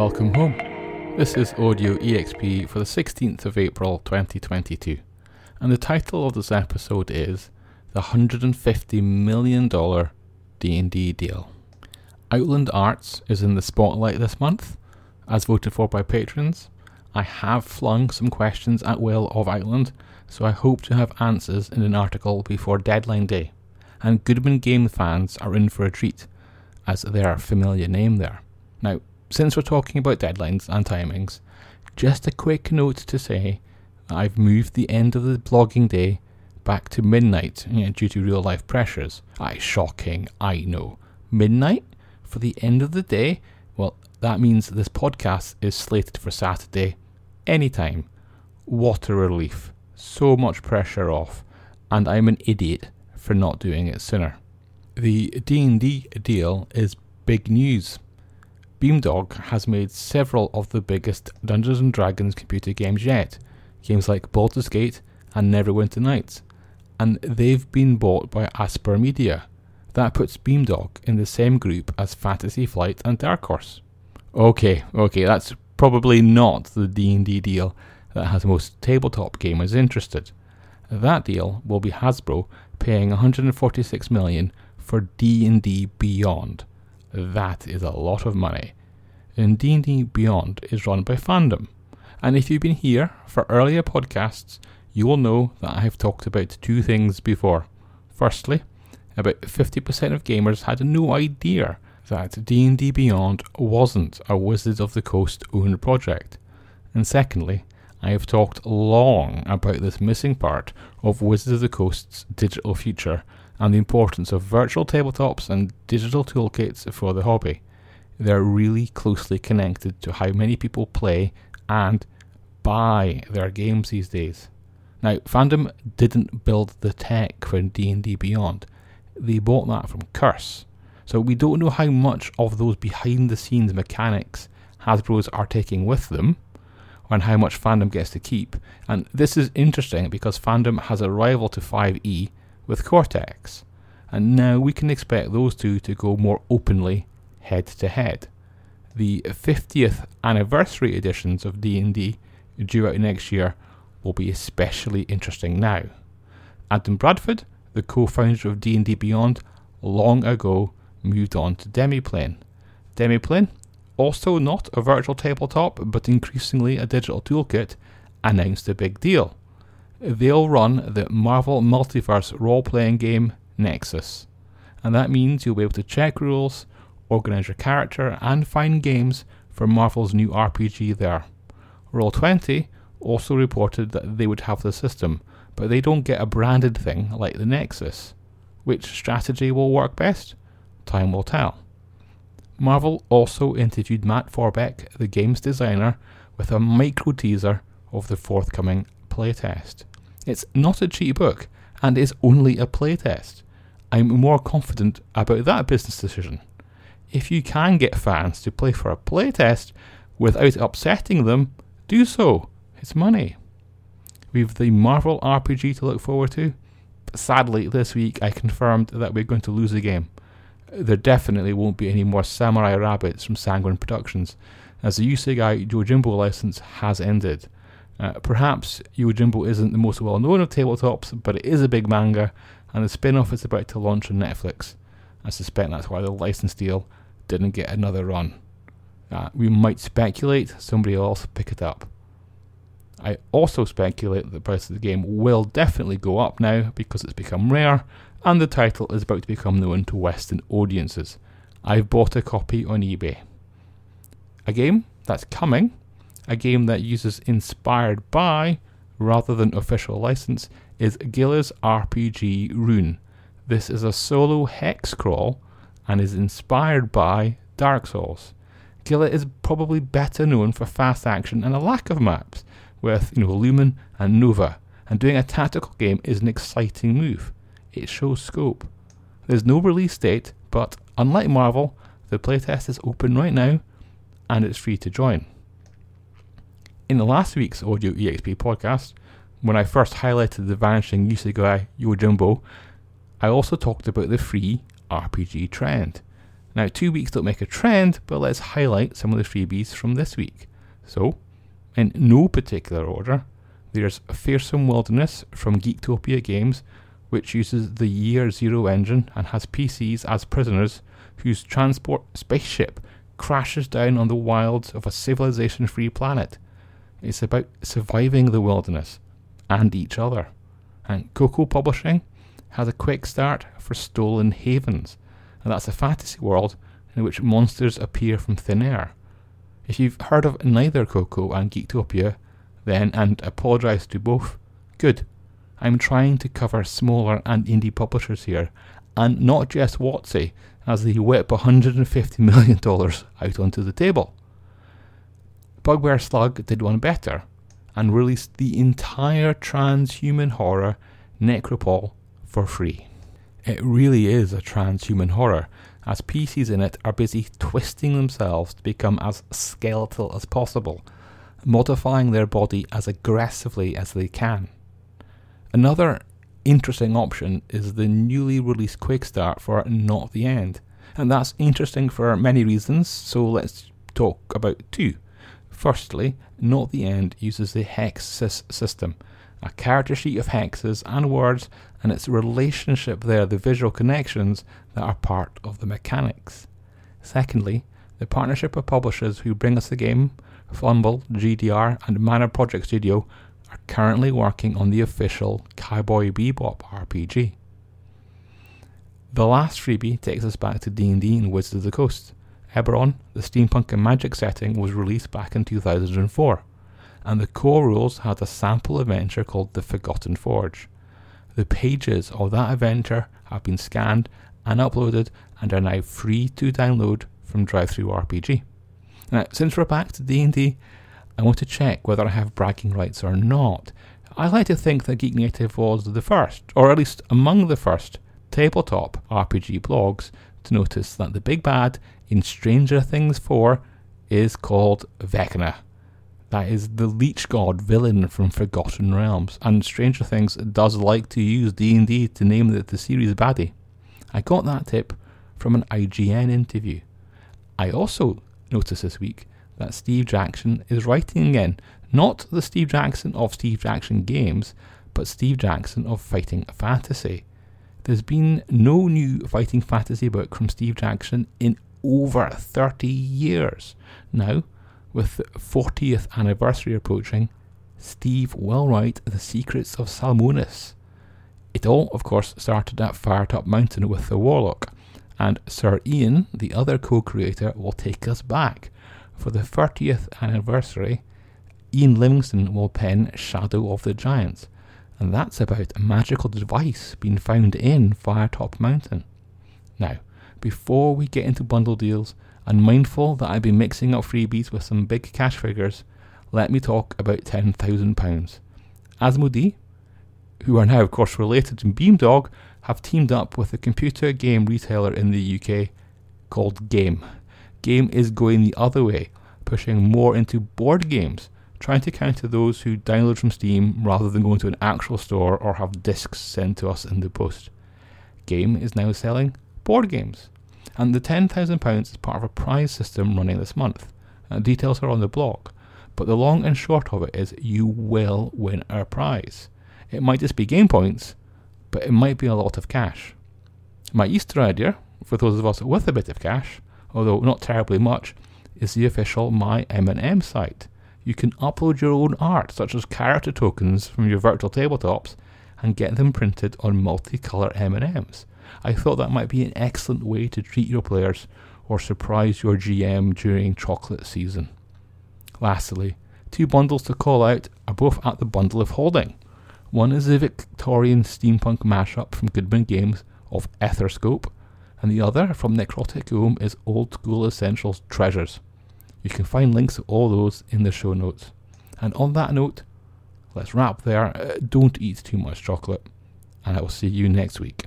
welcome home. This is Audio EXP for the 16th of April 2022, and the title of this episode is The $150 million D&D Deal. Outland Arts is in the spotlight this month, as voted for by patrons. I have flung some questions at will of Outland, so I hope to have answers in an article before deadline day. And Goodman Game fans are in for a treat, as they're a familiar name there. Now, since we're talking about deadlines and timings, just a quick note to say I've moved the end of the blogging day back to midnight you know, due to real life pressures. Aye, shocking, I know. Midnight for the end of the day? Well, that means this podcast is slated for Saturday anytime. What a relief. So much pressure off, and I'm an idiot for not doing it sooner. The D&D deal is big news. Beamdog has made several of the biggest Dungeons Dragons computer games yet, games like Baldur's Gate and Neverwinter Nights, and they've been bought by Aspyr Media. That puts Beamdog in the same group as Fantasy Flight and Dark Horse. Okay, okay, that's probably not the D&D deal that has most tabletop gamers interested. That deal will be Hasbro paying 146 million for D&D Beyond. That is a lot of money. And D&D Beyond is run by Fandom. And if you've been here for earlier podcasts, you will know that I have talked about two things before. Firstly, about 50% of gamers had no idea that D&D Beyond wasn't a Wizards of the Coast owned project. And secondly, I have talked long about this missing part of Wizards of the Coast's digital future and the importance of virtual tabletops and digital toolkits for the hobby. They're really closely connected to how many people play and buy their games these days. Now, Fandom didn't build the tech for D&D Beyond. They bought that from Curse. So we don't know how much of those behind the scenes mechanics Hasbro's are taking with them and how much Fandom gets to keep. And this is interesting because Fandom has a rival to 5e with Cortex, and now we can expect those two to go more openly head to head. The 50th anniversary editions of D&D due out next year will be especially interesting now. Adam Bradford, the co-founder of D&D Beyond, long ago moved on to Demiplane. Demiplane, also not a virtual tabletop but increasingly a digital toolkit, announced a big deal they'll run the Marvel Multiverse role playing game Nexus. And that means you'll be able to check rules, organize your character, and find games for Marvel's new RPG there. Roll20 also reported that they would have the system, but they don't get a branded thing like the Nexus. Which strategy will work best? Time will tell. Marvel also interviewed Matt Forbeck, the game's designer, with a micro teaser of the forthcoming playtest. It's not a cheap book and is only a playtest. I'm more confident about that business decision. If you can get fans to play for a playtest without upsetting them, do so. It's money. We've the Marvel RPG to look forward to. Sadly, this week I confirmed that we're going to lose the game. There definitely won't be any more Samurai Rabbits from Sanguine Productions, as the Usagi Yojimbo license has ended. Uh, perhaps Yojimbo isn't the most well known of tabletops, but it is a big manga, and the spin off is about to launch on Netflix. I suspect that's why the license deal didn't get another run. Uh, we might speculate somebody else pick it up. I also speculate that the price of the game will definitely go up now because it's become rare and the title is about to become known to Western audiences. I've bought a copy on eBay. A game that's coming a game that uses inspired by rather than official license is Gila's RPG Rune. This is a solo hex crawl and is inspired by Dark Souls. Gila is probably better known for fast action and a lack of maps, with you know Lumen and Nova, and doing a tactical game is an exciting move. It shows scope. There's no release date, but unlike Marvel, the playtest is open right now and it's free to join. In the last week's Audio EXP podcast, when I first highlighted the vanishing Usagi Yojimbo, I also talked about the free RPG trend. Now, two weeks don't make a trend, but let's highlight some of the freebies from this week. So, in no particular order, there's Fearsome Wilderness from Geektopia Games, which uses the Year Zero engine and has PCs as prisoners whose transport spaceship crashes down on the wilds of a civilization free planet. It's about surviving the wilderness and each other. And Coco Publishing has a quick start for Stolen Havens, and that's a fantasy world in which monsters appear from thin air. If you've heard of neither Coco and Geektopia, then, and apologise to both, good. I'm trying to cover smaller and indie publishers here, and not just WotC, as they whip $150 million out onto the table. Bugbear Slug did one better and released the entire transhuman horror Necropol for free. It really is a transhuman horror, as PCs in it are busy twisting themselves to become as skeletal as possible, modifying their body as aggressively as they can. Another interesting option is the newly released Quick Start for Not the End, and that's interesting for many reasons, so let's talk about two. Firstly, Not the End uses the Hexsys system, a character sheet of hexes and words, and its relationship there, the visual connections that are part of the mechanics. Secondly, the partnership of publishers who bring us the game, Fumble, GDR, and Mana Project Studio, are currently working on the official Cowboy Bebop RPG. The last freebie takes us back to D&D and Wizards of the Coast. Eberron, the steampunk and magic setting, was released back in 2004, and the core rules had a sample adventure called The Forgotten Forge. The pages of that adventure have been scanned and uploaded and are now free to download from DriveThruRPG. Now, since we're back to D&D, I want to check whether I have bragging rights or not. I like to think that Geek Native was the first, or at least among the first, tabletop RPG blogs to notice that the big bad in Stranger Things 4 is called Vecna. That is the Lich God villain from Forgotten Realms, and Stranger Things does like to use D&D to name the, the series baddie. I got that tip from an IGN interview. I also noticed this week that Steve Jackson is writing again, not the Steve Jackson of Steve Jackson games, but Steve Jackson of Fighting Fantasy. There's been no new fighting fantasy book from Steve Jackson in over 30 years. Now, with the 40th anniversary approaching, Steve will write The Secrets of Salamonis. It all, of course, started at Firetop Mountain with the Warlock, and Sir Ian, the other co creator, will take us back. For the 30th anniversary, Ian Livingstone will pen Shadow of the Giants, and that's about a magical device being found in Firetop Mountain. Now, before we get into bundle deals, and mindful that I've been mixing up freebies with some big cash figures, let me talk about £10,000. Asmodee, who are now of course related to Beamdog, have teamed up with a computer game retailer in the UK called Game. Game is going the other way, pushing more into board games trying to counter those who download from Steam rather than going to an actual store or have discs sent to us in the post. Game is now selling board games, and the £10,000 is part of a prize system running this month. Uh, details are on the blog, but the long and short of it is you will win our prize. It might just be game points, but it might be a lot of cash. My Easter idea, for those of us with a bit of cash, although not terribly much, is the official My M&M site you can upload your own art, such as character tokens from your virtual tabletops, and get them printed on multicolour M&Ms. I thought that might be an excellent way to treat your players or surprise your GM during chocolate season. Lastly, two bundles to call out are both at the bundle of holding. One is the Victorian steampunk mashup from Goodman Games of Etherscope, and the other from Necrotic Gnome is Old School Essentials Treasures. You can find links to all those in the show notes. And on that note, let's wrap there. Uh, don't eat too much chocolate, and I will see you next week.